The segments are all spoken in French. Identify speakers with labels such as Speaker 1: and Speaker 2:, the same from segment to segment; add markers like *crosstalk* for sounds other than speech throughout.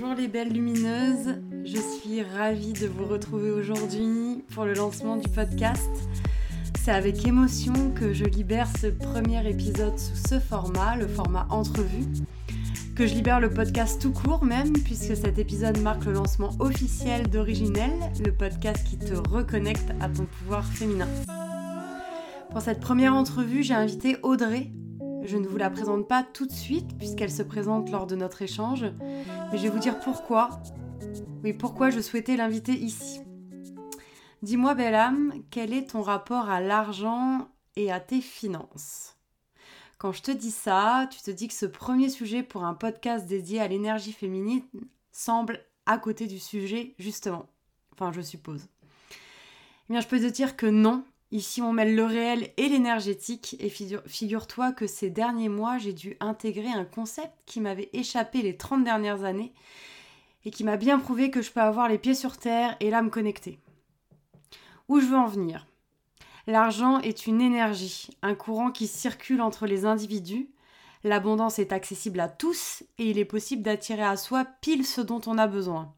Speaker 1: Bonjour les belles lumineuses, je suis ravie de vous retrouver aujourd'hui pour le lancement du podcast. C'est avec émotion que je libère ce premier épisode sous ce format, le format entrevue, que je libère le podcast tout court même, puisque cet épisode marque le lancement officiel d'Originel, le podcast qui te reconnecte à ton pouvoir féminin. Pour cette première entrevue, j'ai invité Audrey, je ne vous la présente pas tout de suite puisqu'elle se présente lors de notre échange, mais je vais vous dire pourquoi. Oui, pourquoi je souhaitais l'inviter ici. Dis-moi, belle âme, quel est ton rapport à l'argent et à tes finances? Quand je te dis ça, tu te dis que ce premier sujet pour un podcast dédié à l'énergie féminine semble à côté du sujet, justement. Enfin, je suppose. Eh bien, je peux te dire que non, Ici, on mêle le réel et l'énergétique, et figure-toi que ces derniers mois, j'ai dû intégrer un concept qui m'avait échappé les 30 dernières années, et qui m'a bien prouvé que je peux avoir les pieds sur terre et l'âme connectée. Où je veux en venir? L'argent est une énergie, un courant qui circule entre les individus. L'abondance est accessible à tous et il est possible d'attirer à soi pile ce dont on a besoin.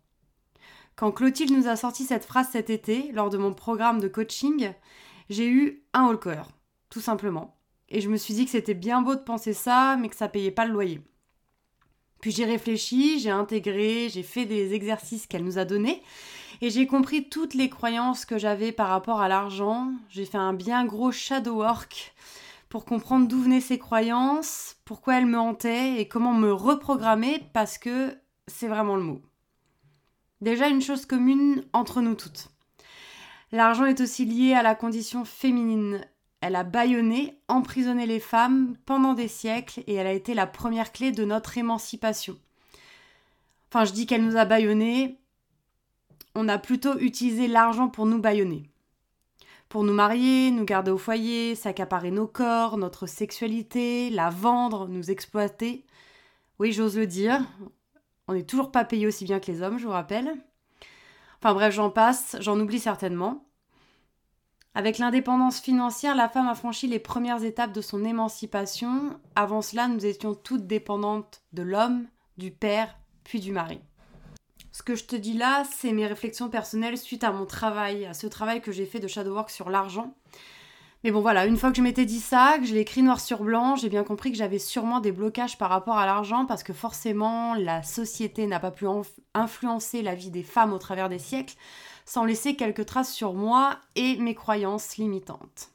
Speaker 1: Quand Clotilde nous a sorti cette phrase cet été, lors de mon programme de coaching, j'ai eu un cœur, tout simplement. Et je me suis dit que c'était bien beau de penser ça, mais que ça payait pas le loyer. Puis j'ai réfléchi, j'ai intégré, j'ai fait des exercices qu'elle nous a donnés, et j'ai compris toutes les croyances que j'avais par rapport à l'argent. J'ai fait un bien gros shadow work pour comprendre d'où venaient ces croyances, pourquoi elles me hantaient et comment me reprogrammer parce que c'est vraiment le mot. Déjà une chose commune entre nous toutes. L'argent est aussi lié à la condition féminine. Elle a bâillonné, emprisonné les femmes pendant des siècles et elle a été la première clé de notre émancipation. Enfin, je dis qu'elle nous a bâillonné. On a plutôt utilisé l'argent pour nous bâillonner. Pour nous marier, nous garder au foyer, s'accaparer nos corps, notre sexualité, la vendre, nous exploiter. Oui, j'ose le dire. On n'est toujours pas payé aussi bien que les hommes, je vous rappelle. Enfin bref, j'en passe, j'en oublie certainement. Avec l'indépendance financière, la femme a franchi les premières étapes de son émancipation. Avant cela, nous étions toutes dépendantes de l'homme, du père, puis du mari. Ce que je te dis là, c'est mes réflexions personnelles suite à mon travail, à ce travail que j'ai fait de shadow work sur l'argent. Mais bon voilà, une fois que je m'étais dit ça, que je l'ai écrit noir sur blanc, j'ai bien compris que j'avais sûrement des blocages par rapport à l'argent parce que forcément la société n'a pas pu influencer la vie des femmes au travers des siècles sans laisser quelques traces sur moi et mes croyances limitantes.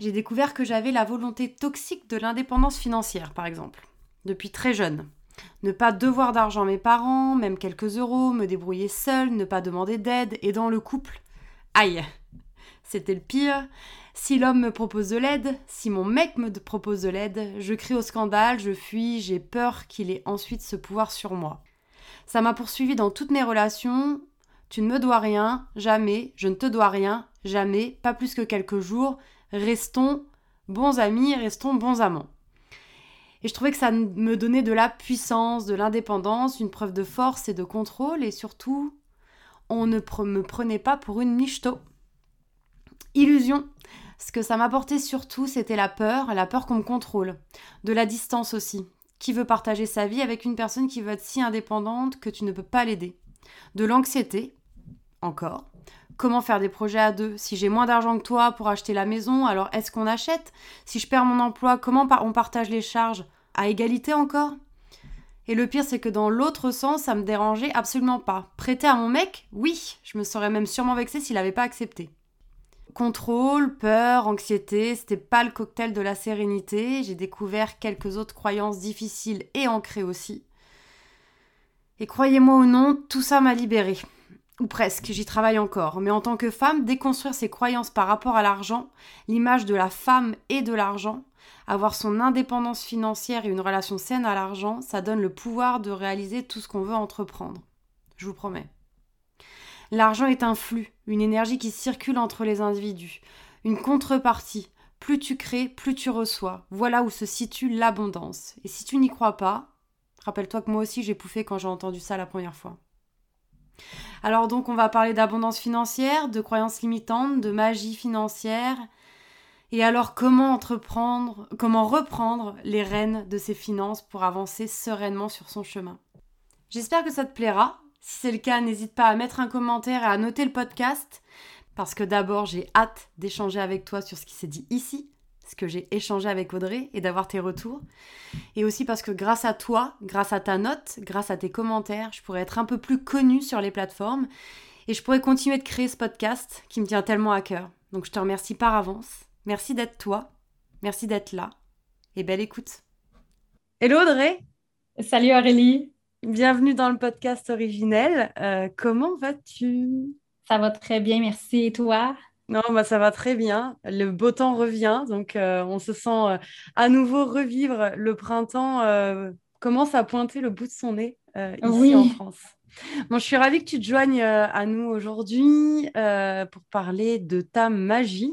Speaker 1: J'ai découvert que j'avais la volonté toxique de l'indépendance financière par exemple, depuis très jeune. Ne pas devoir d'argent à mes parents, même quelques euros, me débrouiller seule, ne pas demander d'aide, et dans le couple. Aïe C'était le pire. Si l'homme me propose de l'aide, si mon mec me propose de l'aide, je crie au scandale, je fuis, j'ai peur qu'il ait ensuite ce pouvoir sur moi. Ça m'a poursuivi dans toutes mes relations. Tu ne me dois rien, jamais, je ne te dois rien, jamais, pas plus que quelques jours. Restons bons amis, restons bons amants. Et je trouvais que ça me donnait de la puissance, de l'indépendance, une preuve de force et de contrôle, et surtout, on ne me prenait pas pour une michto. Illusion, ce que ça m'apportait surtout, c'était la peur, la peur qu'on me contrôle. De la distance aussi. Qui veut partager sa vie avec une personne qui veut être si indépendante que tu ne peux pas l'aider? De l'anxiété, encore. Comment faire des projets à deux? Si j'ai moins d'argent que toi pour acheter la maison, alors est-ce qu'on achète? Si je perds mon emploi, comment on partage les charges À égalité encore? Et le pire, c'est que dans l'autre sens, ça me dérangeait absolument pas. Prêter à mon mec, oui, je me serais même sûrement vexée s'il n'avait pas accepté. Contrôle, peur, anxiété, c'était pas le cocktail de la sérénité. J'ai découvert quelques autres croyances difficiles et ancrées aussi. Et croyez-moi ou non, tout ça m'a libérée. Ou presque, j'y travaille encore. Mais en tant que femme, déconstruire ses croyances par rapport à l'argent, l'image de la femme et de l'argent, avoir son indépendance financière et une relation saine à l'argent, ça donne le pouvoir de réaliser tout ce qu'on veut entreprendre. Je vous promets. L'argent est un flux, une énergie qui circule entre les individus, une contrepartie. Plus tu crées, plus tu reçois. Voilà où se situe l'abondance. Et si tu n'y crois pas, rappelle-toi que moi aussi j'ai pouffé quand j'ai entendu ça la première fois. Alors donc on va parler d'abondance financière, de croyances limitantes, de magie financière. Et alors comment entreprendre, comment reprendre les rênes de ses finances pour avancer sereinement sur son chemin? J'espère que ça te plaira. Si c'est le cas, n'hésite pas à mettre un commentaire et à noter le podcast, parce que d'abord, j'ai hâte d'échanger avec toi sur ce qui s'est dit ici, ce que j'ai échangé avec Audrey et d'avoir tes retours. Et aussi parce que grâce à toi, grâce à ta note, grâce à tes commentaires, je pourrais être un peu plus connue sur les plateformes et je pourrais continuer de créer ce podcast qui me tient tellement à cœur. Donc je te remercie par avance. Merci d'être toi. Merci d'être là. Et belle écoute. Hello Audrey.
Speaker 2: Salut Aurélie.
Speaker 1: Bienvenue dans le podcast originel. Euh, comment vas-tu?
Speaker 2: Ça va très bien, merci. Et toi?
Speaker 1: Non, bah, ça va très bien. Le beau temps revient, donc euh, on se sent euh, à nouveau revivre. Le printemps commence à pointer le bout de son nez ici en France. Bon, je suis ravie que tu te joignes à nous aujourd'hui pour parler de ta magie.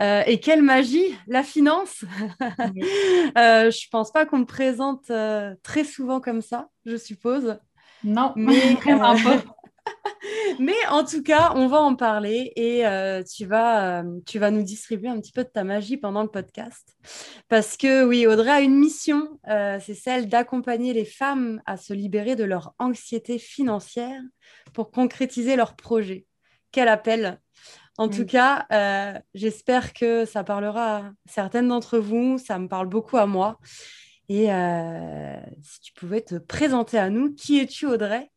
Speaker 1: et quelle magie? La finance? Je *laughs* Je pense pas qu'on me présente très souvent comme ça, je suppose.
Speaker 2: Non, mais *laughs* vraiment pas. *laughs*
Speaker 1: Mais en tout cas, on va en parler et euh, tu, vas, euh, tu vas nous distribuer un petit peu de ta magie pendant le podcast. Parce que oui, Audrey a une mission, euh, c'est celle d'accompagner les femmes à se libérer de leur anxiété financière pour concrétiser leurs projets. Quel appel en tout cas, j'espère que ça parlera à certaines d'entre vous, ça me parle beaucoup à moi. Et si tu pouvais te présenter à nous, qui es-tu Audrey?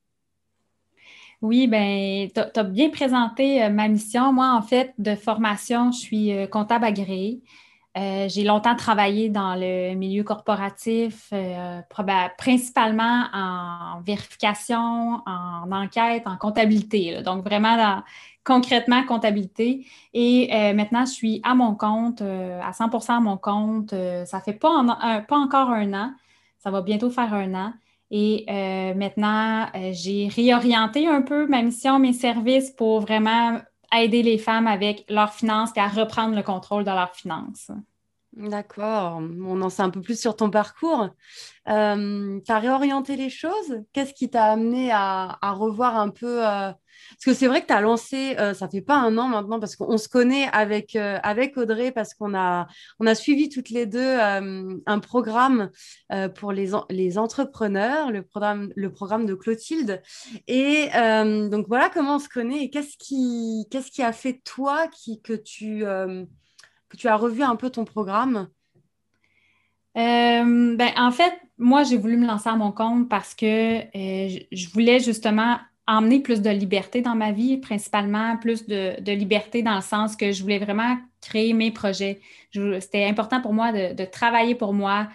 Speaker 2: Oui, ben, tu as, bien présenté euh, ma mission. Moi, en fait, de formation, je suis euh, comptable agréé. Euh, j'ai longtemps travaillé dans le milieu corporatif, principalement en vérification, en enquête, en comptabilité. Donc, vraiment concrètement comptabilité. Et maintenant, je suis à mon compte, à 100% à mon compte. ça fait pas encore un an. Ça va bientôt faire un an. Et euh, maintenant, euh, j'ai réorienté un peu ma mission, mes services pour vraiment aider les femmes avec leurs finances et à reprendre le contrôle de leurs finances.
Speaker 1: D'accord. On en sait un peu plus sur ton parcours. Euh, tu as réorienté les choses? Qu'est-ce qui t'a amené à, revoir un peu parce que c'est vrai que tu as lancé, euh, ça fait pas un an maintenant, parce qu'on se connaît avec, euh, Audrey, parce qu'on a, suivi toutes les deux euh, un programme pour les, entrepreneurs, le programme, de Clotilde. Et donc voilà comment on se connaît et qu'est-ce qui, a fait toi que, tu, tu as revu un peu ton programme?
Speaker 2: Ben, en fait, moi, j'ai voulu me lancer à mon compte parce que je voulais justement emmener plus de liberté dans ma vie, principalement plus de, liberté dans le sens que je voulais vraiment créer mes projets. C'était important pour moi de, travailler pour moi,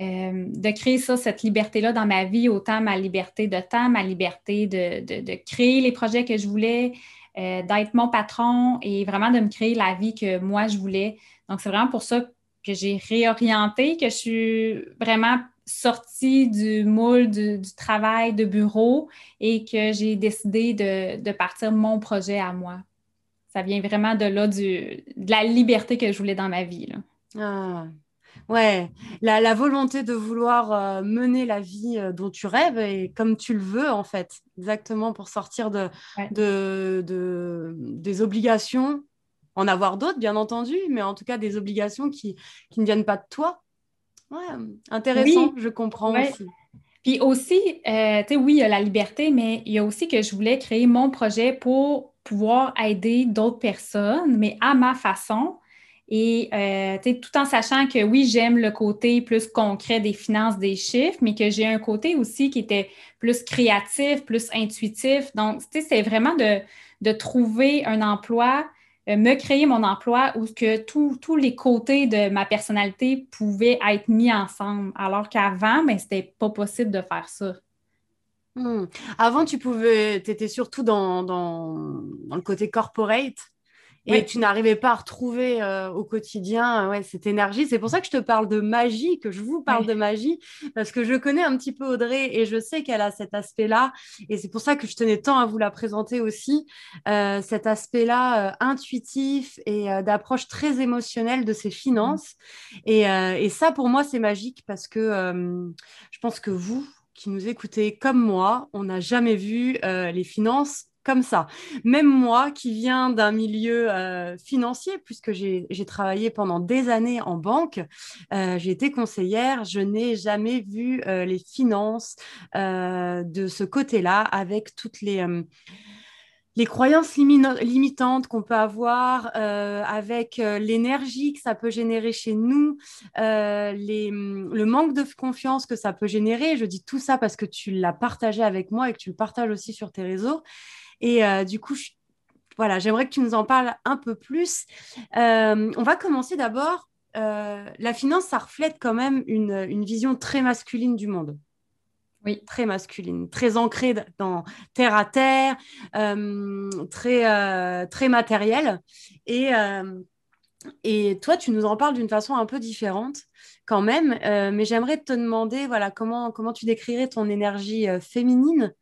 Speaker 2: euh, de créer ça, cette liberté-là dans ma vie, autant ma liberté de temps, ma liberté de, créer les projets que je voulais, euh, d'être mon patron et vraiment de me créer la vie que moi je voulais. Donc, c'est vraiment pour ça que j'ai réorienté, que je suis vraiment sortie du moule du, travail de bureau et que j'ai décidé de, partir mon projet à moi. Ça vient vraiment de là, du, de la liberté que je voulais dans ma vie.
Speaker 1: Ah, ouais, la, volonté de vouloir euh, mener la vie euh, dont tu rêves et comme tu le veux, en fait, exactement pour sortir de, de, des obligations, en avoir d'autres, bien entendu, mais en tout cas des obligations qui, qui ne viennent pas de toi Ouais, intéressant, je comprends aussi.
Speaker 2: Puis aussi, euh, tu sais, oui, il y a la liberté, mais il y a aussi que je voulais créer mon projet pour pouvoir aider d'autres personnes, mais à ma façon. Et euh, tout en sachant que oui, j'aime le côté plus concret des finances, des chiffres, mais que j'ai un côté aussi qui était plus créatif, plus intuitif. Donc, c'est vraiment de, de trouver un emploi euh, me créer mon emploi où que tous les côtés de ma personnalité pouvaient être mis ensemble, alors qu'avant, ben, c'était pas possible de faire ça.
Speaker 1: Hmm. Avant, tu pouvais, tu étais surtout dans, dans, le côté corporate? Et tu n'arrivais pas à retrouver euh, au quotidien euh, ouais, cette énergie. C'est pour ça que je te parle de magie, que je vous parle de magie, parce que je connais un petit peu Audrey et je sais qu'elle a cet aspect-là. Et c'est pour ça que je tenais tant à vous la présenter aussi, euh, cet aspect-là intuitif et d'approche très émotionnelle de ses finances. Et, et, ça, pour moi, c'est magique parce que je pense que vous, qui nous écoutez comme moi, on n'a jamais vu les finances comme ça. Même moi qui viens d'un milieu euh, financier, puisque j'ai travaillé pendant des années en banque, euh, j'ai été conseillère, je n'ai jamais vu euh, les finances de ce côté-là avec toutes les les croyances limitantes qu'on peut avoir, avec l'énergie que ça peut générer chez nous, les, le manque de confiance que ça peut générer. Je dis tout ça parce que tu l'as partagé avec moi et que tu le partages aussi sur tes réseaux. Et euh, du coup, voilà, j'aimerais que tu nous en parles un peu plus. Euh, on va commencer d'abord. Euh, la finance, ça reflète quand même une, vision très masculine du monde.
Speaker 2: Oui.
Speaker 1: Très masculine, très ancrée dans terre à terre, très, très matérielle. Et, et toi, tu nous en parles d'une façon un peu différente quand même. mais j'aimerais te demander voilà, comment, comment tu décrirais ton énergie féminine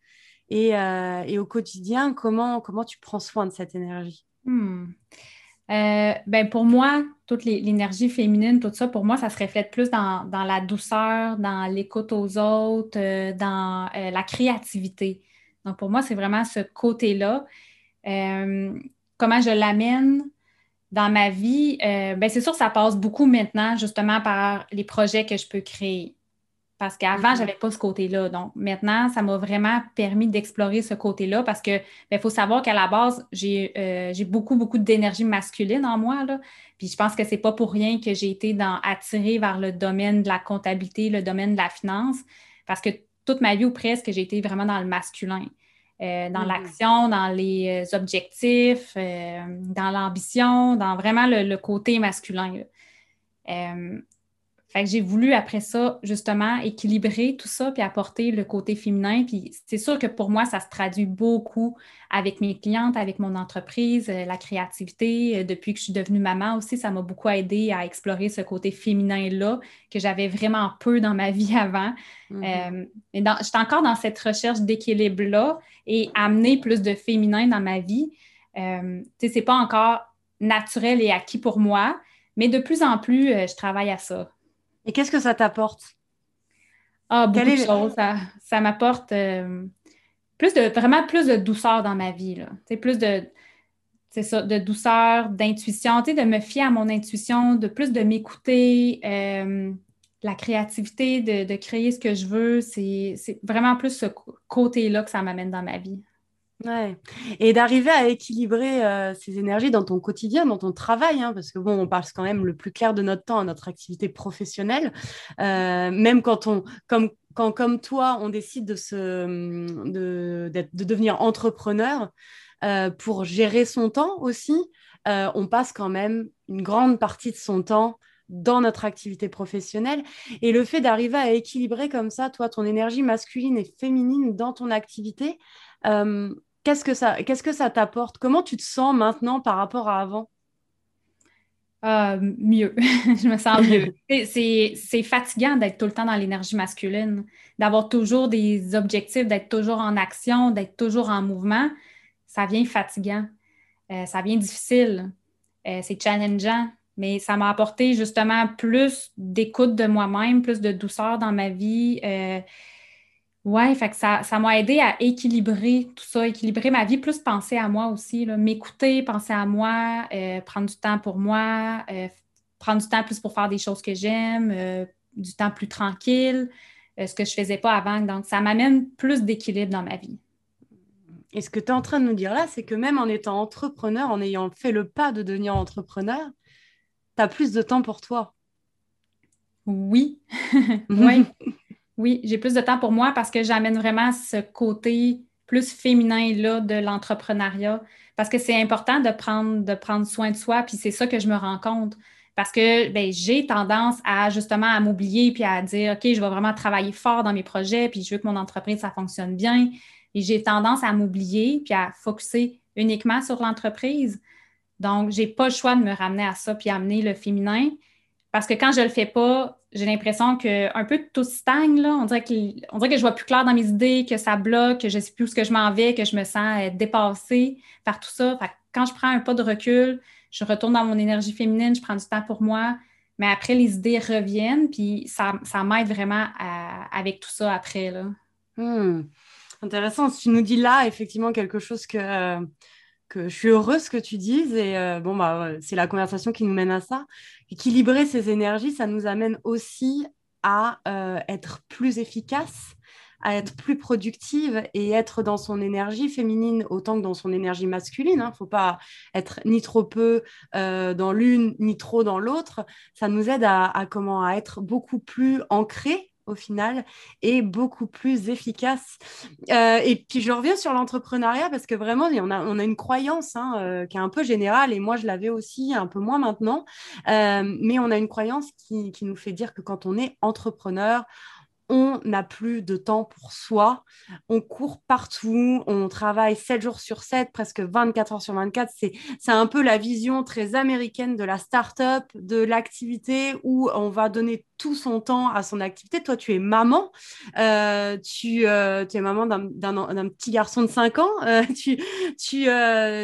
Speaker 1: euh, et, au quotidien, comment, comment tu prends soin de cette énergie?
Speaker 2: Hmm. euh, ben pour moi, toute l'énergie féminine, tout ça, pour moi, ça se reflète plus dans, la douceur, dans l'écoute aux autres, euh, dans la créativité. Donc, pour moi, c'est vraiment ce côté-là. comment je l'amène dans ma vie, ben c'est sûr, ça passe beaucoup maintenant, justement, par les projets que je peux créer. Parce qu'avant, je n'avais pas ce côté-là. Donc, maintenant, ça m'a vraiment permis d'explorer ce côté-là parce que il ben, faut savoir qu'à la base, euh, j'ai beaucoup, beaucoup d'énergie masculine en moi. Là. Puis je pense que ce n'est pas pour rien que j'ai été dans, attirée vers le domaine de la comptabilité, le domaine de la finance, parce que toute ma vie ou presque, j'ai été vraiment dans le masculin. Euh, dans mm-hmm. l'action, dans les euh, objectifs, dans l'ambition, dans vraiment le, côté masculin. Fait que j'ai voulu après ça, justement, équilibrer tout ça puis apporter le côté féminin. Puis c'est sûr que pour moi, ça se traduit beaucoup avec mes clientes, avec mon entreprise, euh, la créativité. Euh, depuis que je suis devenue maman aussi, ça m'a beaucoup aidé à explorer ce côté féminin-là que j'avais vraiment peu dans ma *laughs* vie avant. Mm-hmm. Euh, j'étais encore dans cette recherche d'équilibre-là et amener plus de féminin dans ma vie. Euh, c'est pas encore naturel et acquis pour moi, mais de plus en plus, je travaille à ça.
Speaker 1: Et qu'est-ce que ça t'apporte?
Speaker 2: Ah, beaucoup de choses. Ça, m'apporte euh, plus de vraiment plus de douceur dans ma vie. Là. plus de ça, de douceur, d'intuition, de me fier à mon intuition, de plus de m'écouter, euh, la créativité, de, de, créer ce que je veux. C'est vraiment plus ce côté-là que ça m'amène dans ma vie.
Speaker 1: Ouais. Et d'arriver à équilibrer euh, ces énergies dans ton quotidien, dans ton travail, hein, parce que bon, on passe quand même le plus clair de notre temps à notre activité professionnelle, euh, même quand on, comme, quand comme toi, on décide de, se, de, de devenir entrepreneur euh, pour gérer son temps aussi, on passe quand même une grande partie de son temps dans notre activité professionnelle. Et le fait d'arriver à équilibrer comme ça, toi, ton énergie masculine et féminine dans ton activité, Qu'est-ce que ça, qu'est-ce que ça t'apporte? Comment tu te sens maintenant par rapport à avant?
Speaker 2: Euh, mieux, *laughs* je me sens mieux. *laughs* c'est fatigant d'être tout le temps dans l'énergie masculine, d'avoir toujours des objectifs, d'être toujours en action, d'être toujours en mouvement. Ça vient fatigant, euh, ça vient difficile, euh, c'est challengeant, mais ça m'a apporté justement plus d'écoute de moi-même, plus de douceur dans ma vie. Oui, fait que ça, m'a aidé à équilibrer tout ça, équilibrer ma vie, plus penser à moi aussi, m'écouter, penser à moi, euh, prendre du temps pour moi, euh, prendre du temps plus pour faire des choses que j'aime, euh, du temps plus tranquille, ce que je ne faisais pas avant. Donc, ça m'amène plus d'équilibre dans ma vie.
Speaker 1: Et ce que tu es en train de nous dire là, c'est que même en étant entrepreneur, en ayant fait le pas de devenir entrepreneur, tu as plus de temps pour toi.
Speaker 2: Oui. *laughs* oui. *laughs* Oui, j'ai plus de temps pour moi parce que j'amène vraiment ce côté plus féminin là de l'entrepreneuriat parce que c'est important de prendre, soin de soi, puis c'est ça que je me rends compte. Parce que ben, j'ai tendance à justement à m'oublier puis à dire OK, je vais vraiment travailler fort dans mes projets, puis je veux que mon entreprise, ça fonctionne bien. Et j'ai tendance à m'oublier puis à focuser uniquement sur l'entreprise. Donc, je n'ai pas le choix de me ramener à ça puis amener le féminin. Parce que quand je le fais pas, j'ai l'impression que un peu tout stagne. Là. On, dirait que, je vois plus clair dans mes idées, que ça bloque, que je ne sais plus où ce que je m'en vais, que je me sens euh, dépassée par tout ça. quand je prends un pas de recul, je retourne dans mon énergie féminine, je prends du temps pour moi. Mais après, les idées reviennent, puis ça, m'aide vraiment avec tout ça après. Là.
Speaker 1: Hmm. Intéressant. Tu nous dis là effectivement quelque chose que, que je suis heureuse que tu dises. Et euh, bon, bah, c'est la conversation qui nous mène à ça. Équilibrer ces énergies, ça nous amène aussi à euh, être plus efficace à être plus productive et être dans son énergie féminine autant que dans son énergie masculine. Il hein. ne faut pas être ni trop peu euh, dans l'une ni trop dans l'autre. Ça nous aide à, comment à être beaucoup plus ancré au final et beaucoup plus efficace. Euh, et puis je reviens sur l'entrepreneuriat parce que vraiment on a, une croyance hein, euh, qui est un peu générale et moi je l'avais aussi un peu moins maintenant, mais on a une croyance qui nous fait dire que quand on est entrepreneur, on n'a plus de temps pour soi, on court partout, on travaille 7 jours sur 7, presque 24 heures sur 24. C'est, un peu la vision très américaine de la start-up, de l'activité où on va donner tout son temps à son activité. Toi, tu es maman, euh, tu, euh, tu, es maman d'un, petit garçon de 5 ans, euh, *laughs* tu, tu,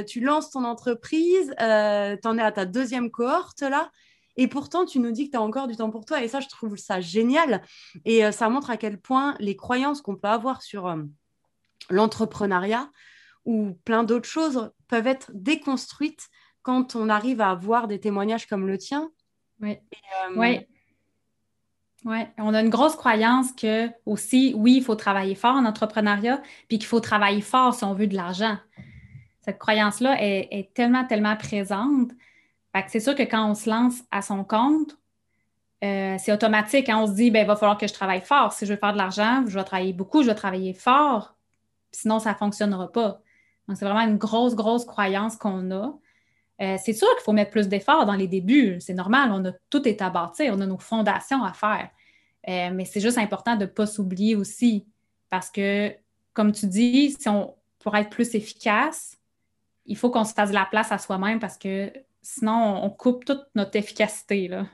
Speaker 1: tu, lances ton entreprise, tu en es à ta deuxième cohorte là. Et pourtant, tu nous dis que tu as encore du temps pour toi. Et ça, je trouve ça génial. Et euh, ça montre à quel point les croyances qu'on peut avoir sur euh, l'entrepreneuriat ou plein d'autres choses peuvent être déconstruites quand on arrive à voir des témoignages comme le tien.
Speaker 2: Oui. Euh, oui. Ouais. on a une grosse croyance que aussi, oui, il faut travailler fort en entrepreneuriat, puis qu'il faut travailler fort si on veut de l'argent. Cette croyance-là est, tellement, tellement présente c'est sûr que quand on se lance à son compte, euh, c'est automatique. Hein. On se dit, ben, il va falloir que je travaille fort. Si je veux faire de l'argent, je vais travailler beaucoup, je vais travailler fort. Sinon, ça ne fonctionnera pas. Donc, c'est vraiment une grosse, grosse croyance qu'on a. Euh, c'est sûr qu'il faut mettre plus d'efforts dans les débuts. C'est normal, on a tout est à bâtir, on a nos fondations à faire. Euh, mais c'est juste important de ne pas s'oublier aussi. Parce que, comme tu dis, pour être plus efficace, il faut qu'on se fasse de la place à soi-même parce que Sinon, on coupe toute notre efficacité. Là.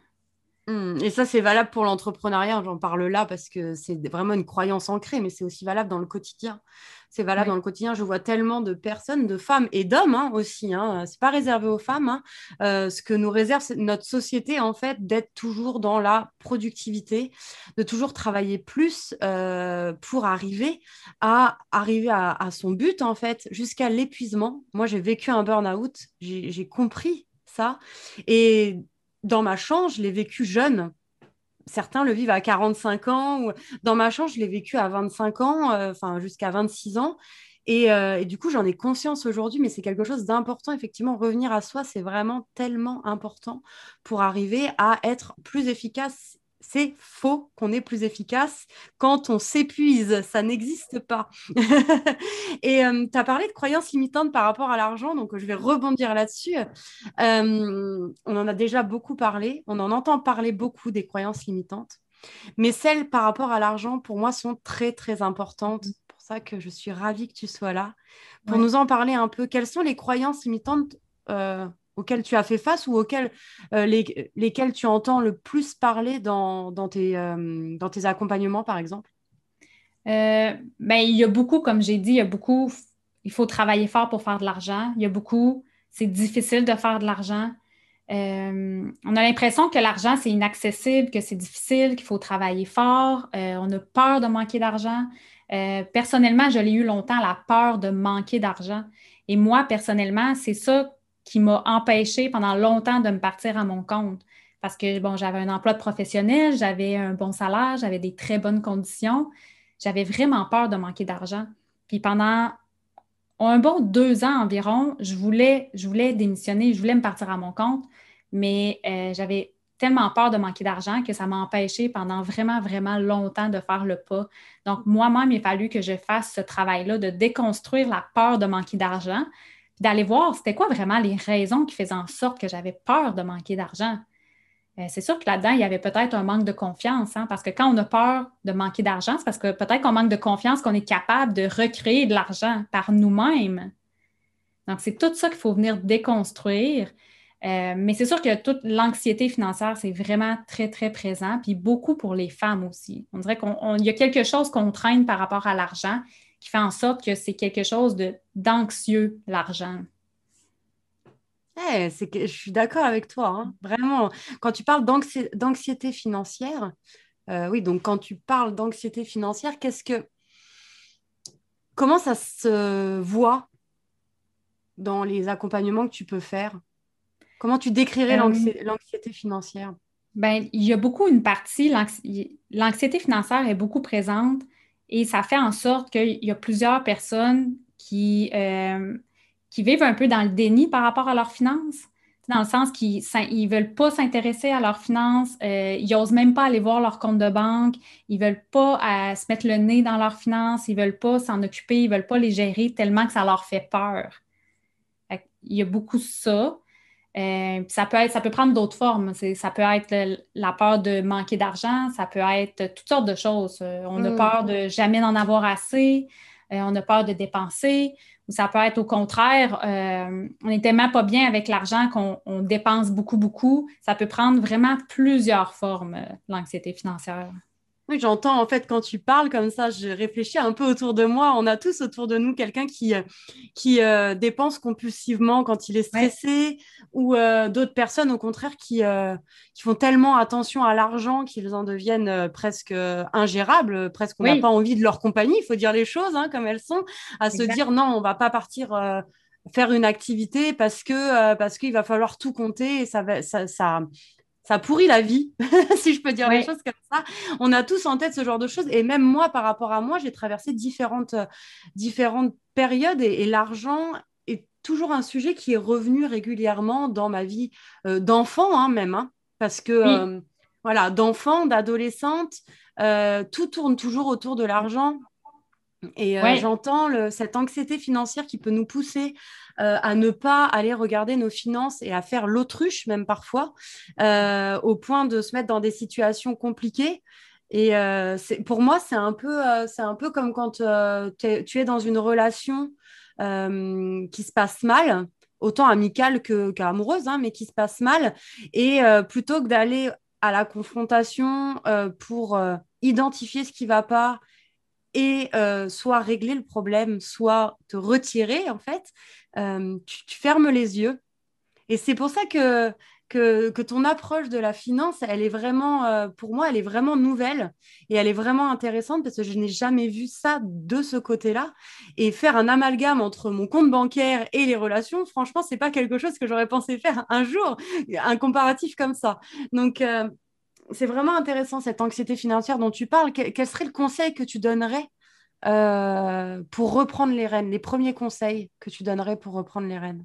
Speaker 1: Hmm, et ça, c'est valable pour l'entrepreneuriat. J'en parle là parce que c'est vraiment une croyance ancrée, mais c'est aussi valable dans le quotidien. C'est valable dans le quotidien. Je vois tellement de personnes, de femmes et d'hommes hein, aussi. Hein. C'est pas réservé aux femmes. Hein. Euh, ce que nous réserve notre société, en fait, d'être toujours dans la productivité, de toujours travailler plus euh, pour arriver à arriver à, à, son but, en fait, jusqu'à l'épuisement. Moi, j'ai vécu un burn-out. J'ai compris ça. Et dans ma chambre, je l'ai vécu jeune. Certains le vivent à 45 ans. Ou... Dans ma chambre, je l'ai vécu à 25 ans, euh, enfin jusqu'à 26 ans. Euh, et, du coup, j'en ai conscience aujourd'hui, mais c'est quelque chose d'important. Effectivement, revenir à soi, c'est vraiment tellement important pour arriver à être plus efficace c'est faux qu'on est plus efficace quand on s'épuise. Ça n'existe pas. *laughs* et euh, tu as parlé de croyances limitantes par rapport à l'argent, donc je vais rebondir là-dessus. Euh, on en a déjà beaucoup parlé, on en entend parler beaucoup des croyances limitantes, mais celles par rapport à l'argent, pour moi, sont très, très importantes. C'est pour ça que je suis ravie que tu sois là, pour nous en parler un peu. Quelles sont les croyances limitantes euh, auxquels tu as fait face ou auxquels, euh, lesquels tu entends le plus parler dans, dans, tes, euh, dans tes accompagnements, par exemple?
Speaker 2: Euh, ben, il y a beaucoup, comme j'ai dit, il y a beaucoup, il faut travailler fort pour faire de l'argent. Il y a beaucoup, c'est difficile de faire de l'argent. on a l'impression que l'argent, c'est inaccessible, que c'est difficile, qu'il faut travailler fort. on a peur de manquer d'argent. personnellement, je l'ai eu longtemps, la peur de manquer d'argent. Et moi, personnellement, c'est ça qui m'a empêché pendant longtemps de me partir à mon compte. Parce que, bon, j'avais un emploi professionnel, j'avais un bon salaire, j'avais des très bonnes conditions. J'avais vraiment peur de manquer d'argent. Puis pendant un bon deux ans environ, je voulais, je voulais démissionner, je voulais me partir à mon compte, mais euh, j'avais tellement peur de manquer d'argent que ça m'a empêché pendant vraiment, vraiment longtemps de faire le pas. Donc, moi-même, il a fallu que je fasse ce travail-là de déconstruire la peur de manquer d'argent, d'aller voir c'était quoi vraiment les raisons qui faisaient en sorte que j'avais peur de manquer d'argent. Euh, c'est sûr que là-dedans, il y avait peut-être un manque de confiance, hein, parce que quand on a peur de manquer d'argent, c'est parce que peut-être qu'on manque de confiance qu'on est capable de recréer de l'argent par nous-mêmes. Donc, c'est tout ça qu'il faut venir déconstruire. Euh, mais c'est sûr que toute l'anxiété financière, c'est vraiment très, très présent, puis beaucoup pour les femmes aussi. On dirait qu'il y a quelque chose qu'on traîne par rapport à l'argent qui fait en sorte que c'est quelque chose d'anxieux, l'argent.
Speaker 1: Eh, que, je suis d'accord avec toi, hein. vraiment. Quand tu parles d'anxiété financière, euh, oui, donc quand tu parles d'anxiété financière, qu'est-ce que comment ça se voit dans les accompagnements que tu peux faire? Comment tu décrirais euh, l'anxiété financière?
Speaker 2: ben, il y a beaucoup une partie, l'anxiété financière est beaucoup présente et ça fait en sorte qu'il y a plusieurs personnes qui, euh, qui vivent un peu dans le déni par rapport à leurs finances, dans le sens qu'ils ne veulent pas s'intéresser à leurs finances, euh, ils n'osent même pas aller voir leur compte de banque, ils ne veulent pas se mettre le nez dans leurs finances, ils ne veulent pas s'en occuper, ils ne veulent pas les gérer tellement que ça leur fait peur. il y a beaucoup ça. Euh, ça, peut ça peut prendre d'autres formes. Ça peut être la peur de manquer d'argent, ça peut être toutes sortes de choses. Euh, on a mm. peur de jamais en avoir assez, euh, on a peur de dépenser, ou ça peut être au contraire, on n'est tellement pas bien avec l'argent qu'on dépense beaucoup, beaucoup. Ça peut prendre vraiment plusieurs formes, l'anxiété financière.
Speaker 1: Oui, j'entends en fait quand tu parles comme ça, je réfléchis un peu autour de moi. On a tous autour de nous quelqu'un qui, euh, qui euh, dépense compulsivement quand il est stressé ou euh, d'autres personnes au contraire qui, qui font tellement attention à l'argent qu'ils en deviennent presque ingérables, presque on n'a pas envie de leur compagnie, il faut dire les choses hein, comme elles sont, à se dire non, on va pas partir faire une activité parce que parce qu'il va falloir tout compter et ça, ça, ça, ça pourrit la vie, *laughs* si je peux dire les choses comme ça. On a tous en tête ce genre de choses. Et même moi, par rapport à moi, j'ai traversé différentes, différentes périodes et, l'argent est toujours un sujet qui est revenu régulièrement dans ma vie euh, d'enfant hein, même. Hein. parce que, euh, voilà, d'enfant, d'adolescente, euh, tout tourne toujours autour de l'argent. Et j'entends cette anxiété financière qui peut nous pousser euh, à ne pas aller regarder nos finances et à faire l'autruche même parfois, euh, au point de se mettre dans des situations compliquées. Et euh, pour moi, c'est un, peu, un peu comme quand tu es dans une relation qui se passe mal, autant amicale qu'amoureuse, hein, mais qui se passe mal. Et plutôt que d'aller à la confrontation pour identifier ce qui ne va pas et soit régler le problème, soit te retirer, en fait, euh, tu, fermes les yeux. Et c'est pour ça que, que, ton approche de la finance, elle est vraiment, euh, pour moi, elle est vraiment nouvelle et elle est vraiment intéressante parce que je n'ai jamais vu ça de ce côté-là. Et faire un amalgame entre mon compte bancaire et les relations, franchement, c'est pas quelque chose que j'aurais pensé faire un jour, un comparatif comme ça. Donc, euh, c'est vraiment intéressant cette anxiété financière dont tu parles. quel serait le conseil que tu donnerais euh, pour reprendre les rênes, les premiers conseils que tu donnerais pour reprendre les rênes?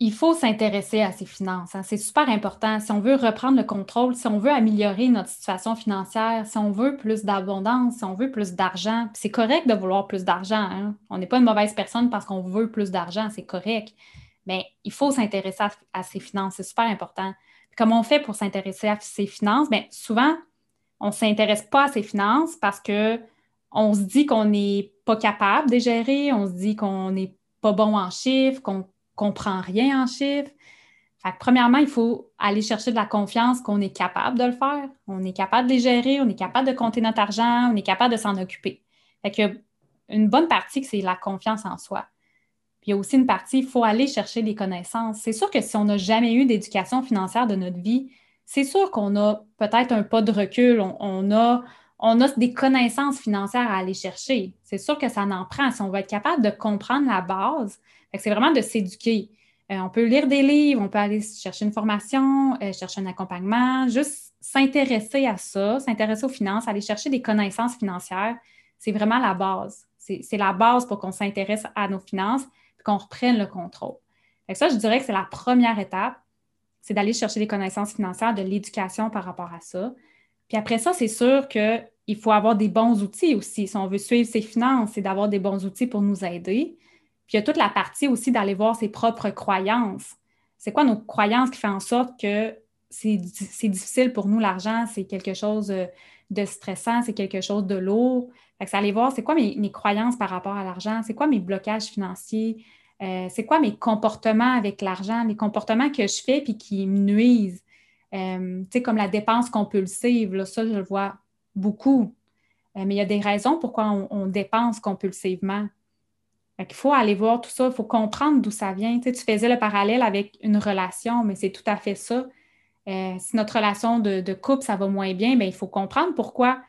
Speaker 2: Il faut s'intéresser à ses finances. Hein. C'est super important. Si on veut reprendre le contrôle, si on veut améliorer notre situation financière, si on veut plus d'abondance, si on veut plus d'argent, c'est correct de vouloir plus d'argent. Hein. On n'est pas une mauvaise personne parce qu'on veut plus d'argent, c'est correct. Mais il faut s'intéresser à, ses finances. C'est super important. Comment on fait pour s'intéresser à ses finances? Bien, souvent, on ne s'intéresse pas à ses finances parce que on se dit qu'on n'est pas capable de gérer, on se dit qu'on n'est pas bon en chiffres, qu'on ne comprend rien en chiffres. premièrement, il faut aller chercher de la confiance qu'on est capable de le faire. On est capable de les gérer, on est capable de compter notre argent, on est capable de s'en occuper. Fait que une bonne partie, c'est la confiance en soi. Puis il y a aussi une partie, il faut aller chercher des connaissances. C'est sûr que si on n'a jamais eu d'éducation financière de notre vie, c'est sûr qu'on a peut-être un pas de recul, on a on a des connaissances financières à aller chercher. C'est sûr que ça en prend. Si on va être capable de comprendre la base, c'est vraiment de s'éduquer. Euh, on peut lire des livres, on peut aller chercher une formation, euh, chercher un accompagnement, juste s'intéresser à ça, s'intéresser aux finances, aller chercher des connaissances financières. C'est vraiment la base. C'est la base pour qu'on s'intéresse à nos finances qu'on reprenne le contrôle. ça, je dirais que c'est la première étape, c'est d'aller chercher des connaissances financières, de l'éducation par rapport à ça. Puis après ça, c'est sûr qu'il faut avoir des bons outils aussi. Si on veut suivre ses finances, c'est d'avoir des bons outils pour nous aider. Puis il y a toute la partie aussi d'aller voir ses propres croyances. C'est quoi nos croyances qui font en sorte que c'est difficile pour nous, l'argent, c'est quelque chose de stressant, c'est quelque chose de lourd. Fait que c'est aller voir c'est quoi mes, croyances par rapport à l'argent, c'est quoi mes blocages financiers, euh, c'est quoi mes comportements avec l'argent, les comportements que je fais puis qui me nuisent? Euh, tu sais, comme la dépense compulsive, là, ça, je le vois beaucoup. Euh, mais il y a des raisons pourquoi on, dépense compulsivement. il faut aller voir tout ça, il faut comprendre d'où ça vient. Tu, faisais le parallèle avec une relation, mais c'est tout à fait ça. Euh, si notre relation de, couple, ça va moins bien, bien, il faut comprendre pourquoi.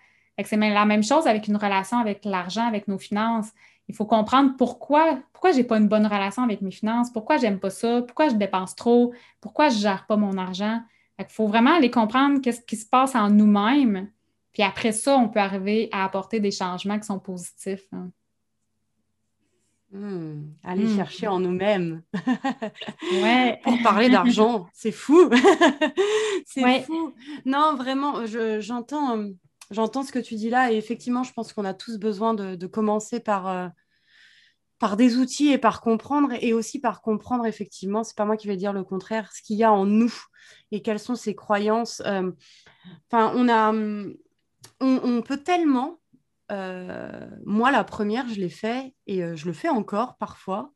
Speaker 2: C'est la même chose avec une relation avec l'argent, avec nos finances. il faut comprendre pourquoi, pourquoi je n'ai pas une bonne relation avec mes finances, pourquoi j'aime pas ça, pourquoi je dépense trop, pourquoi je ne gère pas mon argent. Il faut vraiment aller comprendre qu'est-ce qui se passe en nous-mêmes. Puis après ça, on peut arriver à apporter des changements qui sont positifs. Hein.
Speaker 1: Hmm, aller hmm. chercher en nous-mêmes. *laughs*
Speaker 2: ouais.
Speaker 1: Pour parler d'argent, c'est fou. *laughs* c'est fou. Non, vraiment, j'entends j'entends ce que tu dis là et effectivement, je pense qu'on a tous besoin de, commencer par, euh, par des outils et par comprendre et aussi par comprendre effectivement, c'est pas moi qui vais dire le contraire, ce qu'il y a en nous et quelles sont ces croyances. Euh, enfin, on a, on, peut tellement. Euh, moi, la première, je l'ai fait et je le fais encore parfois.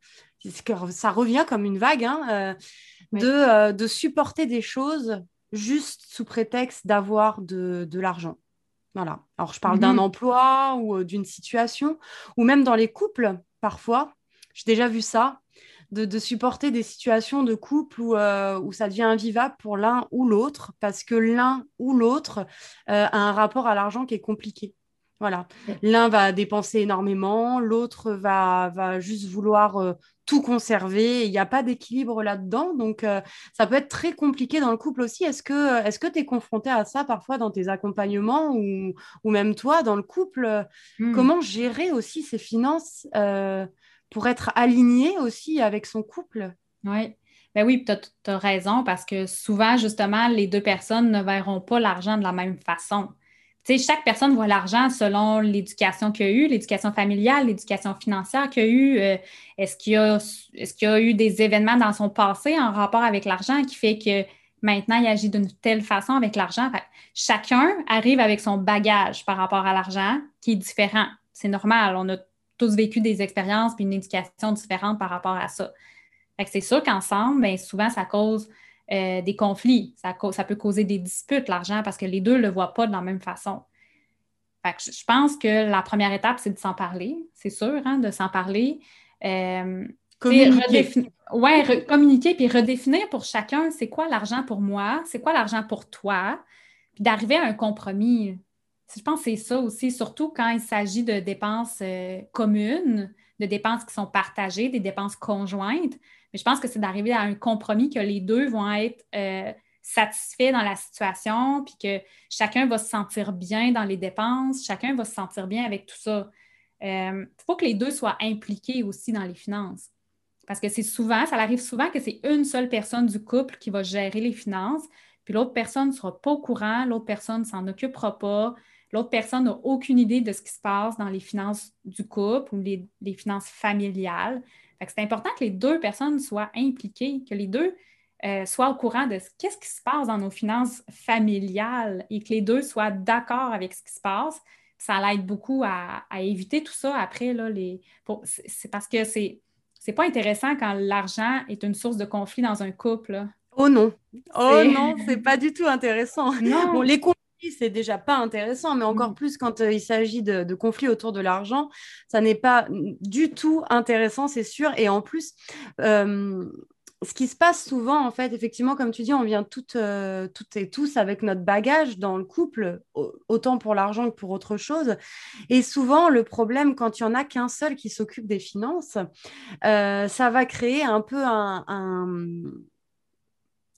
Speaker 1: Que ça revient comme une vague hein, de, de supporter des choses juste sous prétexte d'avoir de, de l'argent. Voilà. Alors, je parle d'un mhm. emploi ou euh, d'une situation, ou même dans les couples, parfois. J'ai déjà vu ça, de, supporter des situations de couple où, euh, où ça devient invivable pour l'un ou l'autre, parce que l'un ou l'autre euh, a un rapport à l'argent qui est compliqué. Voilà. L'un va dépenser énormément, l'autre va, va juste vouloir euh, tout conserver. Il n'y a pas d'équilibre là-dedans. Donc, euh, ça peut être très compliqué dans le couple aussi. Est-ce que tu es confronté à ça parfois dans tes accompagnements ou, ou même toi dans le couple? Hmm. Comment gérer aussi ses finances euh, pour être aligné aussi avec son couple?
Speaker 2: Oui. Ben oui, tu as, raison parce que souvent, justement, les deux personnes ne verront pas l'argent de la même façon chaque personne voit l'argent selon l'éducation qu'il a eu, l'éducation familiale, l'éducation financière qu'il a eu. Euh, est-ce qu'il y, a eu des événements dans son passé en rapport avec l'argent qui fait que maintenant il agit d'une telle façon avec l'argent? Chacun arrive avec son bagage par rapport à l'argent qui est différent. C'est normal. On a tous vécu des expériences et une éducation différente par rapport à ça. c'est sûr qu'ensemble, ben, souvent, ça cause euh, des conflits. Ça, ça, peut causer des disputes, l'argent, parce que les deux ne le voient pas de la même façon. je pense que la première étape, c'est de s'en parler, c'est sûr, hein, de s'en parler.
Speaker 1: Euh, communiquer.
Speaker 2: Oui, communiquer puis redéfinir pour chacun c'est quoi l'argent pour moi, c'est quoi l'argent pour toi, puis d'arriver à un compromis. Je pense que c'est ça aussi, surtout quand il s'agit de dépenses euh, communes, de dépenses qui sont partagées, des dépenses conjointes. Mais je pense que c'est d'arriver à un compromis que les deux vont être euh, satisfaits dans la situation, puis que chacun va se sentir bien dans les dépenses, chacun va se sentir bien avec tout ça. Il euh, faut que les deux soient impliqués aussi dans les finances. Parce que c'est souvent, ça arrive souvent que c'est une seule personne du couple qui va gérer les finances, puis l'autre personne ne sera pas au courant, l'autre personne ne s'en occupera pas, l'autre personne n'a aucune idée de ce qui se passe dans les finances du couple ou les, les finances familiales c'est important que les deux personnes soient impliquées, que les deux euh, soient au courant de ce, qu'est-ce qui se passe dans nos finances familiales et que les deux soient d'accord avec ce qui se passe. Ça l'aide beaucoup à, éviter tout ça après. Là, les, c'est parce que c'est, c'est pas intéressant quand l'argent est une source de conflit dans un couple.
Speaker 1: Oh non, oh non, c'est pas du tout intéressant. Non. les c'est déjà pas intéressant, mais encore mm. plus quand euh, il s'agit de, conflits autour de l'argent, ça n'est pas du tout intéressant, c'est sûr. Et en plus, euh, ce qui se passe souvent, en fait, effectivement, comme tu dis, on vient toutes, euh, toutes et tous avec notre bagage dans le couple, autant pour l'argent que pour autre chose. Et souvent, le problème, quand il n'y en a qu'un seul qui s'occupe des finances, ça va créer un peu un,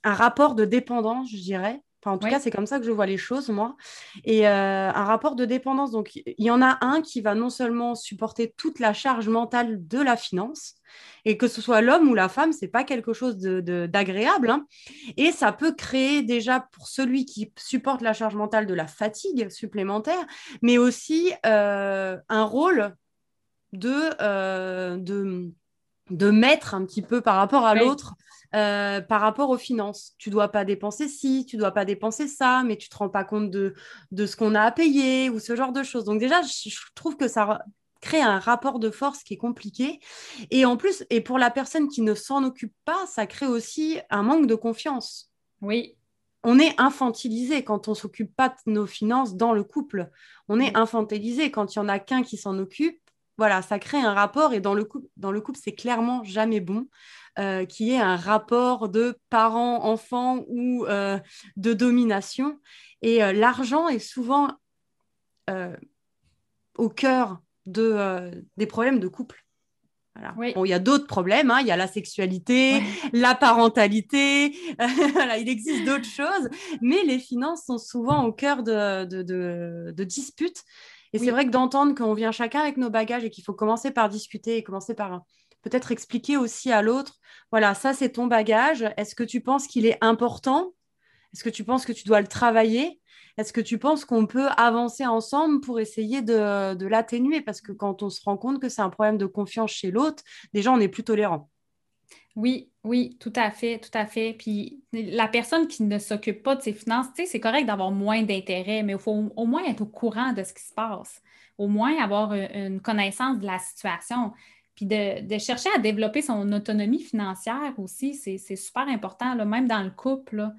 Speaker 1: un rapport de dépendance, je dirais en tout cas, c'est comme ça que je vois les choses, moi. Et euh, un rapport de dépendance. Donc, il y en a un qui va non seulement supporter toute la charge mentale de la finance, et que ce soit l'homme ou la femme, c'est pas quelque chose d'agréable. De, hein. Et ça peut créer déjà pour celui qui supporte la charge mentale de la fatigue supplémentaire, mais aussi euh, un rôle de, euh, de, de maître un petit peu par rapport à l'autre euh, par rapport aux finances. Tu dois pas dépenser ci, tu dois pas dépenser ça, mais tu te rends pas compte de, de ce qu'on a à payer ou ce genre de choses. Donc déjà, je, trouve que ça crée un rapport de force qui est compliqué. Et en plus, et pour la personne qui ne s'en occupe pas, ça crée aussi un manque de confiance.
Speaker 2: Oui.
Speaker 1: On est infantilisé quand on s'occupe pas de nos finances dans le couple. On est infantilisé quand il y en a qu'un qui s'en occupe. Voilà, ça crée un rapport et dans le couple, dans le couple, c'est clairement jamais bon. Euh, qui est un rapport de parents-enfants ou euh, de domination. Et euh, l'argent est souvent au cœur de, des problèmes de couple. Bon, il y a d'autres problèmes, hein. il y a la sexualité, la parentalité, *laughs* il existe d'autres choses, mais les finances sont souvent au cœur de, de, disputes. Et c'est vrai que d'entendre qu'on vient chacun avec nos bagages et qu'il faut commencer par discuter et commencer par peut-être expliquer aussi à l'autre, voilà, ça c'est ton bagage, est-ce que tu penses qu'il est important? Est-ce que tu penses que tu dois le travailler? Est-ce que tu penses qu'on peut avancer ensemble pour essayer de, l'atténuer? Parce que quand on se rend compte que c'est un problème de confiance chez l'autre, déjà, on est plus tolérant.
Speaker 2: Oui, oui, tout à fait, tout à fait. Puis la personne qui ne s'occupe pas de ses finances, c'est correct d'avoir moins d'intérêt, mais il faut au moins être au courant de ce qui se passe, au moins avoir une connaissance de la situation. Puis de, chercher à développer son autonomie financière aussi, c'est super important, même dans le couple.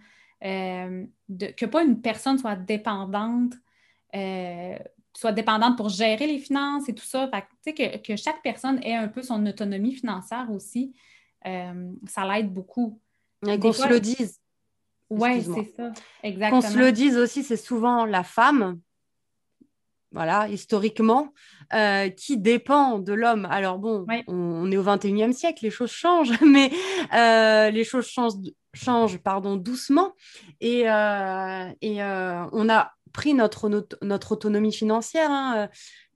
Speaker 2: Euh, que pas une personne soit dépendante, euh, soit dépendante pour gérer les finances et tout ça. Fait, que chaque personne ait un peu son autonomie financière aussi, euh, ça l'aide beaucoup.
Speaker 1: Qu'on se le dise.
Speaker 2: Oui, c'est ça, exactement.
Speaker 1: Qu'on se le dise aussi, c'est souvent la femme voilà, historiquement, qui dépend de l'homme. Alors bon, on, est au 21e siècle, les choses changent, *laughs* mais les choses changent change pardon, doucement. Et, euh, et euh, on a pris notre, notre autonomie financière. Hein,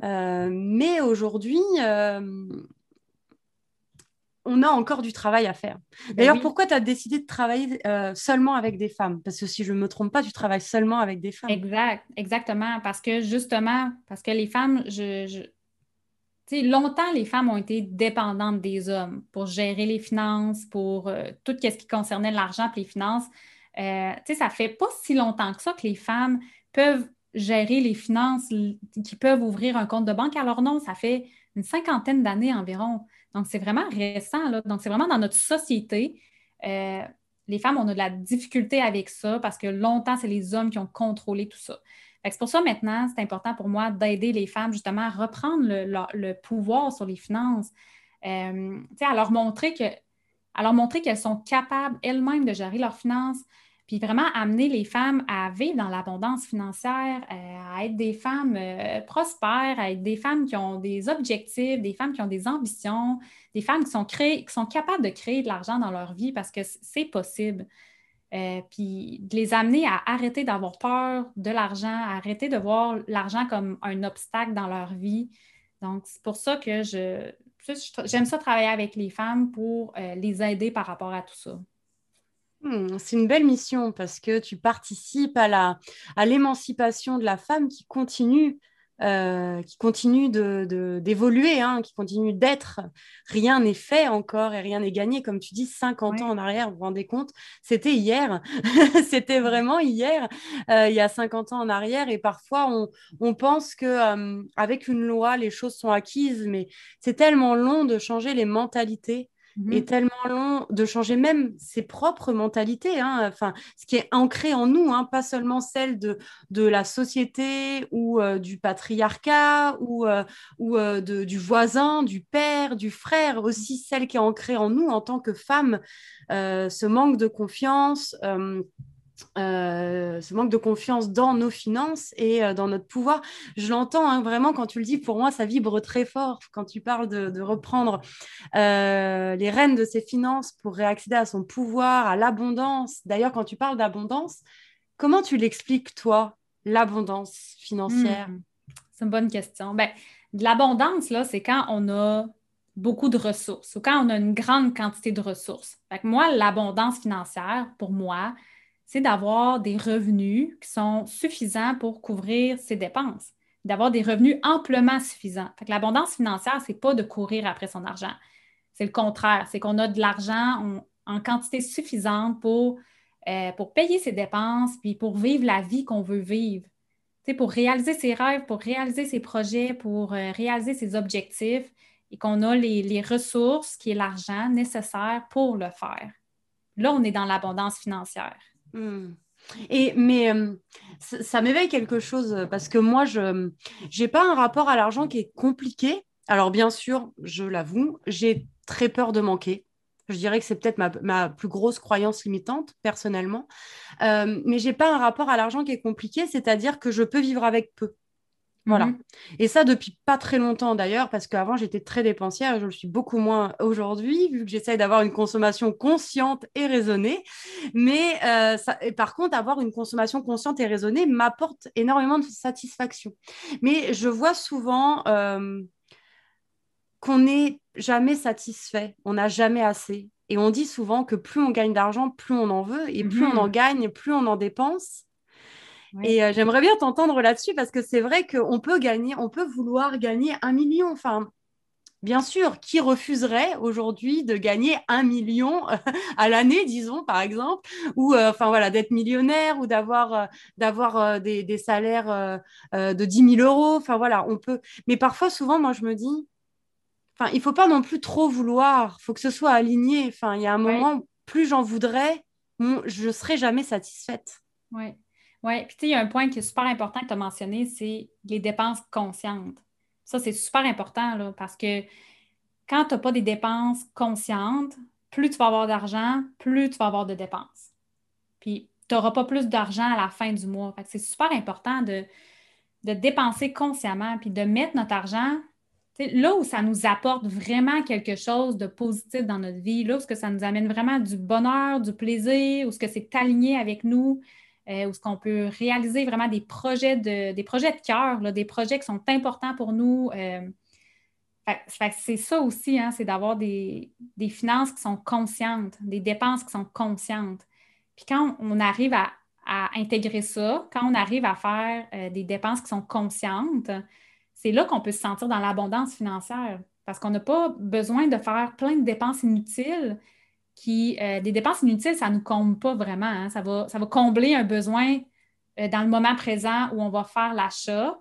Speaker 1: euh, mais aujourd'hui, on a encore du travail à faire. Ben D'ailleurs, pourquoi tu as décidé de travailler seulement avec des femmes? Parce que si je ne me trompe pas, tu travailles seulement avec des femmes.
Speaker 2: Exact, exactement. Parce que justement, parce que les femmes, je, longtemps, les femmes ont été dépendantes des hommes pour gérer les finances, pour euh, tout ce qui concernait l'argent et les finances. Euh, ça fait pas si longtemps que ça que les femmes peuvent gérer les finances, qui peuvent ouvrir un compte de banque. Alors non, ça fait une cinquantaine d'années environ. Donc, c'est vraiment récent. Là. Donc, c'est vraiment dans notre société. Euh, les femmes, on a de la difficulté avec ça parce que longtemps, c'est les hommes qui ont contrôlé tout ça. C'est pour ça maintenant, c'est important pour moi d'aider les femmes justement à reprendre le, pouvoir sur les finances, euh, à leur montrer à leur montrer qu'elles sont capables elles-mêmes de gérer leurs finances, puis vraiment amener les femmes à vivre dans l'abondance financière, euh, à être des femmes euh, prospères, à être des femmes qui ont des objectifs, des femmes qui ont des ambitions, des femmes qui sont, capables de créer de l'argent dans leur vie parce que c'est possible. Euh, puis de les amener à arrêter d'avoir peur de l'argent, arrêter de voir l'argent comme un obstacle dans leur vie. Donc, c'est pour ça que je, j'aime ça travailler avec les femmes pour les aider par rapport à tout ça.
Speaker 1: Hmm, c'est une belle mission parce que tu participes à, la, à l'émancipation de la femme qui continue euh, qui continue d'évoluer, de, hein, qui continue d'être. Rien n'est fait encore et rien n'est gagné. Comme tu dis, 50 ans en arrière, vous vous rendez compte, c'était hier. *laughs* c'était vraiment hier, euh, il y a 50 ans en arrière. Et parfois, on, on pense que euh, avec une loi, les choses sont acquises, mais c'est tellement long de changer les mentalités est mhm. tellement long de changer même ses propres mentalités, hein, enfin, ce qui est ancré en nous, hein, pas seulement celle de, de la société ou euh, du patriarcat ou, euh, ou euh, de, du voisin, du père, du frère, aussi celle qui est ancrée en nous en tant que femme, ce manque de confiance euh, ce manque de confiance dans nos finances et euh, dans notre pouvoir. Je l'entends hein, vraiment quand tu le dis, pour moi, ça vibre très fort quand tu parles de, reprendre euh, les rênes de ses finances pour réaccéder à son pouvoir, à l'abondance. D'ailleurs, quand tu parles d'abondance, comment tu l'expliques, toi, l'abondance financière? Hmm.
Speaker 2: C'est une bonne question. Ben, l'abondance, là, c'est quand on a beaucoup de ressources ou quand on a une grande quantité de ressources. Moi, l'abondance financière, pour moi, c'est d'avoir des revenus qui sont suffisants pour couvrir ses dépenses, d'avoir des revenus amplement suffisants. l'abondance financière, ce n'est pas de courir après son argent. C'est le contraire, c'est qu'on a de l'argent en, quantité suffisante pour, euh, pour payer ses dépenses, puis pour vivre la vie qu'on veut vivre. pour réaliser ses rêves, pour réaliser ses projets, pour euh, réaliser ses objectifs, et qu'on a les ressources, qui est l'argent nécessaire pour le faire. Là, on est dans l'abondance financière.
Speaker 1: Hmm. Et, mais euh, ça, m'éveille quelque chose euh, parce que moi, je n'ai pas un rapport à l'argent qui est compliqué. Alors, bien sûr, je l'avoue, j'ai très peur de manquer. Je dirais que c'est peut-être ma, plus grosse croyance limitante, personnellement. Euh, mais je n'ai pas un rapport à l'argent qui est compliqué, c'est-à-dire que je peux vivre avec peu. Voilà. Mhm. Et ça depuis pas très longtemps d'ailleurs, parce qu'avant j'étais très dépensière et je le suis beaucoup moins aujourd'hui, vu que j'essaye d'avoir une consommation consciente et raisonnée. Mais euh, ça, par contre, avoir une consommation consciente et raisonnée m'apporte énormément de satisfaction. Mais je vois souvent euh, qu'on n'est jamais satisfait, on n'a jamais assez. Et on dit souvent que plus on gagne d'argent, plus on en veut, et plus on mhm. en gagne, plus on en dépense. Et euh, j'aimerais bien t'entendre là-dessus parce que c'est vrai qu'on peut gagner, on peut vouloir gagner un million. Enfin, bien sûr, qui refuserait aujourd'hui de gagner un million *laughs* à l'année, disons, par exemple, ou euh, enfin voilà, d'être millionnaire ou d'avoir euh, d'avoir des, des, salaires de 10 000 euros. Enfin voilà, on peut. Mais parfois, souvent, moi, je me dis, enfin, il faut pas non plus trop vouloir. Il faut que ce soit aligné. Enfin, il y a un moment, plus j'en voudrais, je serai jamais satisfaite.
Speaker 2: Ouais. Oui, puis tu sais, il y a un point qui est super important que tu as mentionné, c'est les dépenses conscientes. Ça, c'est super important là, parce que quand tu n'as pas des dépenses conscientes, plus tu vas avoir d'argent, plus tu vas avoir de dépenses. Puis tu n'auras pas plus d'argent à la fin du mois. c'est super important de, de dépenser consciemment, puis de mettre notre argent là où ça nous apporte vraiment quelque chose de positif dans notre vie, là où ça nous amène vraiment du bonheur, du plaisir, où ce que c'est aligné avec nous, euh, où ce qu'on peut réaliser vraiment des projets de, des projets de cœur, des projets qui sont importants pour nous. Euh, c'est ça aussi, hein, c'est d'avoir des, finances qui sont conscientes, des dépenses qui sont conscientes. Puis quand on arrive à, intégrer ça, quand on arrive à faire euh, des dépenses qui sont conscientes, c'est là qu'on peut se sentir dans l'abondance financière parce qu'on n'a pas besoin de faire plein de dépenses inutiles qui, euh, des dépenses inutiles, ça ne nous comble pas vraiment. Hein. Ça, va, ça va combler un besoin euh, dans le moment présent où on va faire l'achat,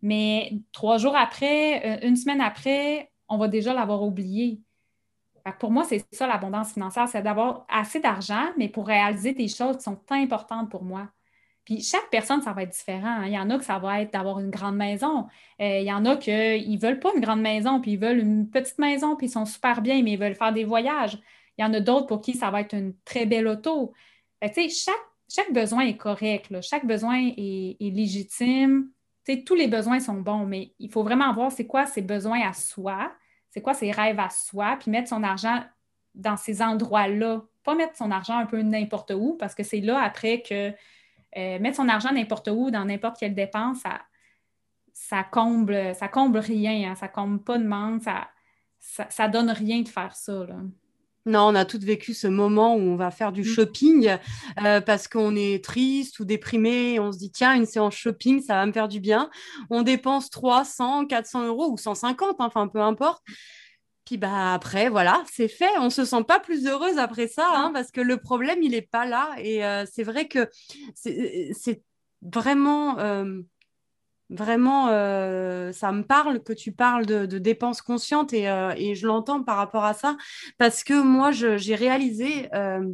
Speaker 2: mais trois jours après, euh, une semaine après, on va déjà l'avoir oublié. pour moi, c'est ça l'abondance financière, c'est d'avoir assez d'argent, mais pour réaliser des choses qui sont importantes pour moi. Puis chaque personne, ça va être différent. Hein. Il y en a que ça va être d'avoir une grande maison. il y en a qui ne veulent pas une grande maison, puis ils veulent une petite maison, puis ils sont super bien, mais ils veulent faire des voyages. Il y en a d'autres pour qui ça va être une très belle auto. chaque, chaque besoin est correct, chaque besoin est, légitime. tous les besoins sont bons, mais il faut vraiment voir c'est quoi ses besoins à soi, c'est quoi ses rêves à soi, puis mettre son argent dans ces endroits-là. Pas mettre son argent un peu n'importe où, parce que c'est là après que euh, mettre son argent n'importe où, dans n'importe quelle dépense, ça, ça comble, ça comble rien, hein. ça comble pas de manque, ça, ça, donne rien de faire ça.
Speaker 1: Non, on a toutes vécu ce moment où on va faire du mmh. shopping euh, parce qu'on est triste ou déprimé. on se dit, tiens, une séance shopping, ça va me faire du bien. On dépense 300, 400 euros ou 150, hein, enfin, peu importe. Puis bah après, voilà, c'est fait. On se sent pas plus heureuse après ça, hein, parce que le problème, il n'est pas là. Et euh, c'est vrai que c'est vraiment euh, Vraiment, euh, ça me parle que tu parles de, dépenses conscientes et, euh, et je l'entends par rapport à ça parce que moi, j'ai réalisé euh,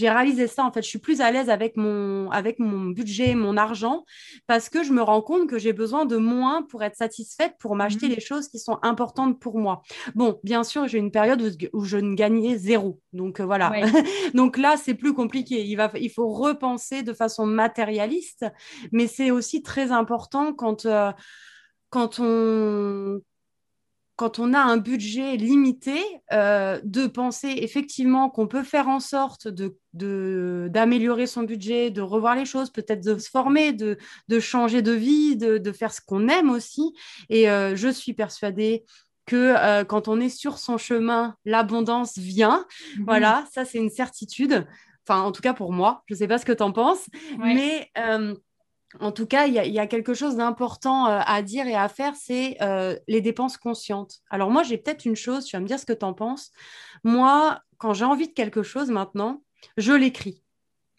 Speaker 1: j'ai réalisé ça. En fait, je suis plus à l'aise avec mon, avec mon budget, mon argent, parce que je me rends compte que j'ai besoin de moins pour être satisfaite, pour m'acheter mmh. les choses qui sont importantes pour moi. Bon, bien sûr, j'ai une période où, je ne gagnais zéro. Donc euh, voilà. *laughs* Donc là, c'est plus compliqué. Il, va, il faut repenser de façon matérialiste, mais c'est aussi très important quand. Euh, quand on, quand on a un budget limité, euh, de penser effectivement qu'on peut faire en sorte de, d'améliorer son budget, de revoir les choses, peut-être de se former, de, changer de vie, de, faire ce qu'on aime aussi. Et euh, je suis persuadée que euh, quand on est sur son chemin, l'abondance vient. Mhm. Voilà, ça c'est une certitude. Enfin, en tout cas pour moi, je ne sais pas ce que tu en penses, mais en tout cas, il y, a quelque chose d'important euh, à dire et à faire, c'est euh, les dépenses conscientes. Alors moi, j'ai peut-être une chose, tu vas me dire ce que tu en penses. Moi, quand j'ai envie de quelque chose maintenant, je l'écris.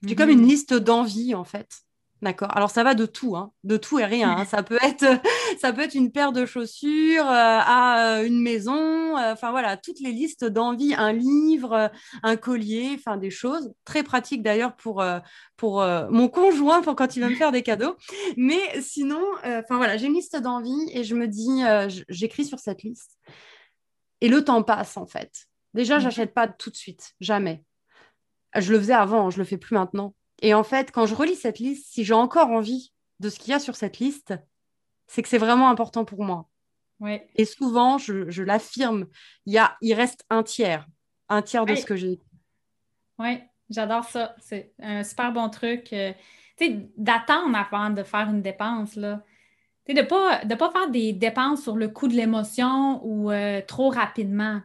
Speaker 1: J'ai comme une mhm. liste d'envie, en fait. D'accord. Alors ça va de tout, hein. de tout et rien. Hein. *laughs* Ça peut être, ça peut être une paire de chaussures euh, à euh, une maison. Euh, enfin voilà, toutes les listes d'envie, un livre, un collier, enfin des choses très pratiques d'ailleurs pour pour mon conjoint pour quand il va me faire des cadeaux. Mais sinon, enfin voilà, j'ai une liste d'envie et je me dis, j'écris sur cette liste. Et le temps passe en fait. Déjà, mmh. j'achète pas tout de suite, jamais. Je le faisais avant, je le fais plus maintenant. Et en fait, quand je relis cette liste, si j'ai encore envie de ce qu'il y a sur cette liste, c'est que c'est vraiment important pour moi.
Speaker 2: Ouais.
Speaker 1: Et souvent, je, l'affirme, il, y a, il reste un tiers, un tiers de ce que j'ai.
Speaker 2: Oui, j'adore ça. C'est un super bon truc. Euh, tu sais, d'attendre avant de faire une dépense, là. Tu sais, de ne pas, de pas faire des dépenses sur le coût de l'émotion ou euh, trop rapidement,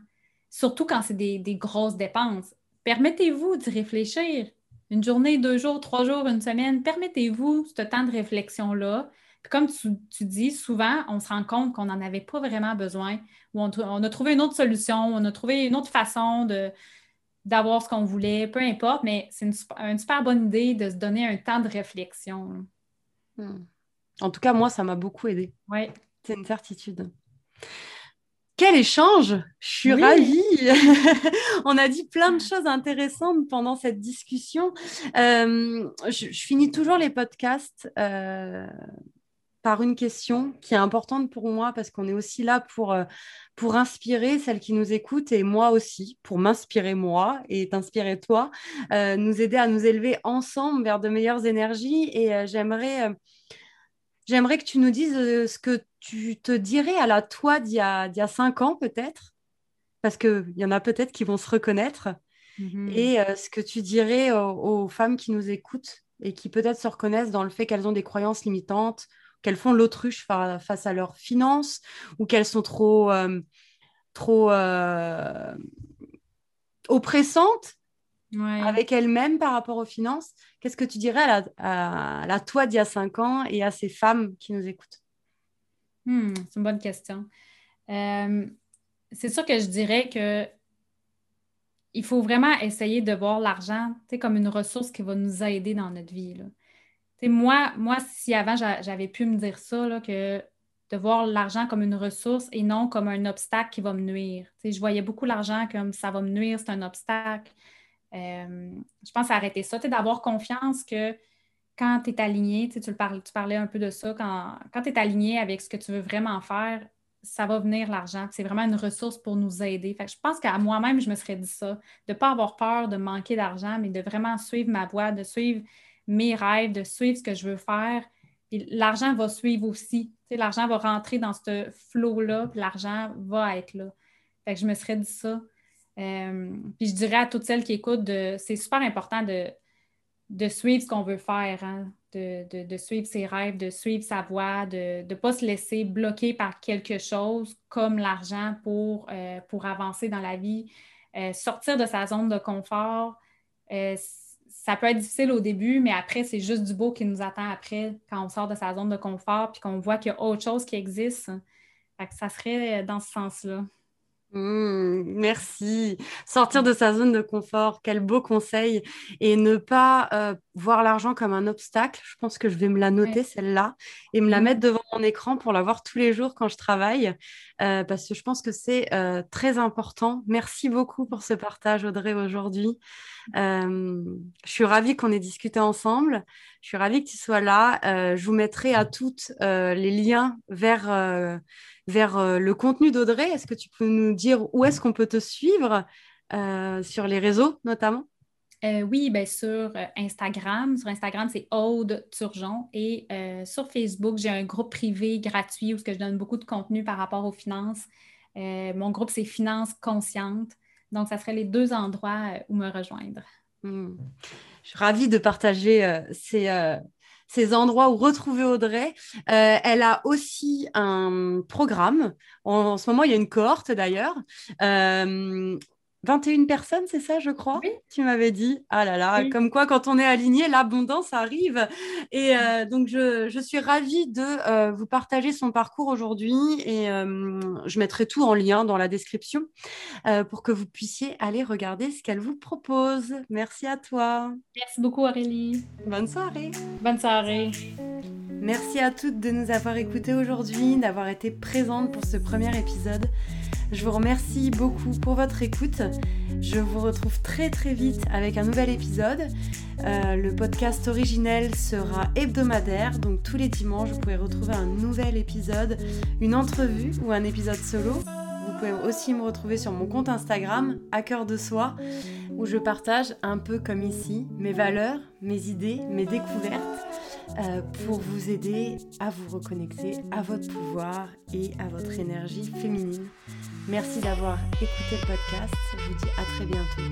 Speaker 2: surtout quand c'est des, des grosses dépenses. Permettez-vous d'y réfléchir. Une journée, deux jours, trois jours, une semaine, permettez-vous ce temps de réflexion-là comme tu, dis, souvent, on se rend compte qu'on n'en avait pas vraiment besoin, ou on, a trouvé une autre solution, on a trouvé une autre façon d'avoir ce qu'on voulait, peu importe, mais c'est une, super bonne idée de se donner un temps de réflexion.
Speaker 1: Hmm. En tout cas, moi, ça m'a beaucoup aidé.
Speaker 2: Oui.
Speaker 1: C'est une certitude. Quel échange Je suis ravie. *laughs* On a dit plein de choses intéressantes pendant cette discussion. Euh, je, finis toujours les podcasts euh, par une question qui est importante pour moi parce qu'on est aussi là pour, euh, pour inspirer celles qui nous écoutent et moi aussi, pour m'inspirer moi et t'inspirer toi, nous aider à nous élever ensemble vers de meilleures énergies. Et j'aimerais, j'aimerais que tu nous dises ce que tu te dirais à la toi d'il y y a cinq ans peut-être, parce qu'il y en a peut-être qui vont se reconnaître, mm-hmm. et ce que tu dirais aux, aux femmes qui nous écoutent et qui peut-être se reconnaissent dans le fait qu'elles ont des croyances limitantes qu'elles font l'autruche face à leurs finances ou qu'elles sont trop, euh, trop euh, oppressantes avec elles-mêmes par rapport aux finances. Qu'est-ce que tu dirais à la, toi d'il y a cinq ans et à ces femmes qui nous écoutent?
Speaker 2: Hmm, C'est une bonne question. Euh, c'est sûr que je dirais que il faut vraiment essayer de voir l'argent comme une ressource qui va nous aider dans notre vie. Là moi, moi, si avant j'avais pu me dire ça, que de voir l'argent comme une ressource et non comme un obstacle qui va me nuire. je voyais beaucoup l'argent comme ça va me nuire, c'est un obstacle. Euh, je pense arrêter ça, d'avoir confiance que quand tu es aligné, tu, le parlais, un peu de ça, quand, tu es aligné avec ce que tu veux vraiment faire, ça va venir l'argent. C'est vraiment une ressource pour nous aider. Je pense qu'à moi-même, je me serais dit ça, de ne pas avoir peur de manquer d'argent, mais de vraiment suivre ma voie, de suivre mes rêves, de suivre ce que je veux faire. l'argent va suivre aussi. L'argent va rentrer dans ce flot-là, puis l'argent va être là. Fait que je me serais dit ça. Euh, puis je dirais à toutes celles qui écoutent, c'est super important de, de suivre ce qu'on veut faire, hein. de, suivre ses rêves, de suivre sa voie, de ne pas se laisser bloquer par quelque chose comme l'argent pour, euh, pour avancer dans la vie. Euh, sortir de sa zone de confort, ça peut être difficile au début, mais après, c'est juste du beau qui nous attend après quand on sort de sa zone de confort puis qu'on voit qu'il y a autre chose qui existe. ça serait dans ce sens-là.
Speaker 1: Mmh, merci. Sortir de sa zone de confort, quel beau conseil. Et ne pas euh, voir l'argent comme un obstacle. Je pense que je vais me la noter, celle-là, et me la mmh. mettre devant mon écran pour la voir tous les jours quand je travaille, euh, parce que je pense que c'est euh, très important. Merci beaucoup pour ce partage, Audrey, aujourd'hui. je suis ravie qu'on ait discuté ensemble. Je suis ravie que tu sois là. je vous mettrai à toutes les liens vers vers euh, le contenu d'Audrey. Est-ce que tu peux nous dire où est-ce qu'on peut te suivre euh, sur les réseaux notamment?
Speaker 2: Euh, oui, bien sur Instagram. Sur Instagram, c'est Aude Turgeon. Et sur Facebook, j'ai un groupe privé gratuit où je donne beaucoup de contenu par rapport aux finances. mon groupe, c'est Finances Conscientes. Donc, ça serait les deux endroits où me rejoindre.
Speaker 1: Hmm. Je suis ravie de partager ces, endroits où retrouver Audrey. Euh, elle a aussi un programme. En, ce moment, il y a une cohorte d'ailleurs. Euh, 21 personnes, c'est ça, je crois
Speaker 2: oui.
Speaker 1: Tu m'avais dit? Ah là là, comme quoi, quand on est aligné, l'abondance arrive. Et euh, donc, je, je, suis ravie de euh, vous partager son parcours aujourd'hui. Et euh, je mettrai tout en lien dans la description pour que vous puissiez aller regarder ce qu'elle vous propose. Merci à toi.
Speaker 2: Merci beaucoup, Aurélie.
Speaker 1: Bonne soirée.
Speaker 2: Bonne soirée.
Speaker 1: Merci à toutes de nous avoir écoutés aujourd'hui, d'avoir été présentes pour ce premier épisode. Je vous remercie beaucoup pour votre écoute. Je vous retrouve très très vite avec un nouvel épisode. Euh, le podcast originel sera hebdomadaire, donc tous les dimanches, vous pouvez retrouver un nouvel épisode, une entrevue ou un épisode solo. Vous pouvez aussi me retrouver sur mon compte Instagram, à cœur de soi, où je partage un peu comme ici mes valeurs, mes idées, mes découvertes euh, pour vous aider à vous reconnecter à votre pouvoir et à votre énergie féminine. Merci d'avoir écouté le podcast. Je vous dis à très bientôt.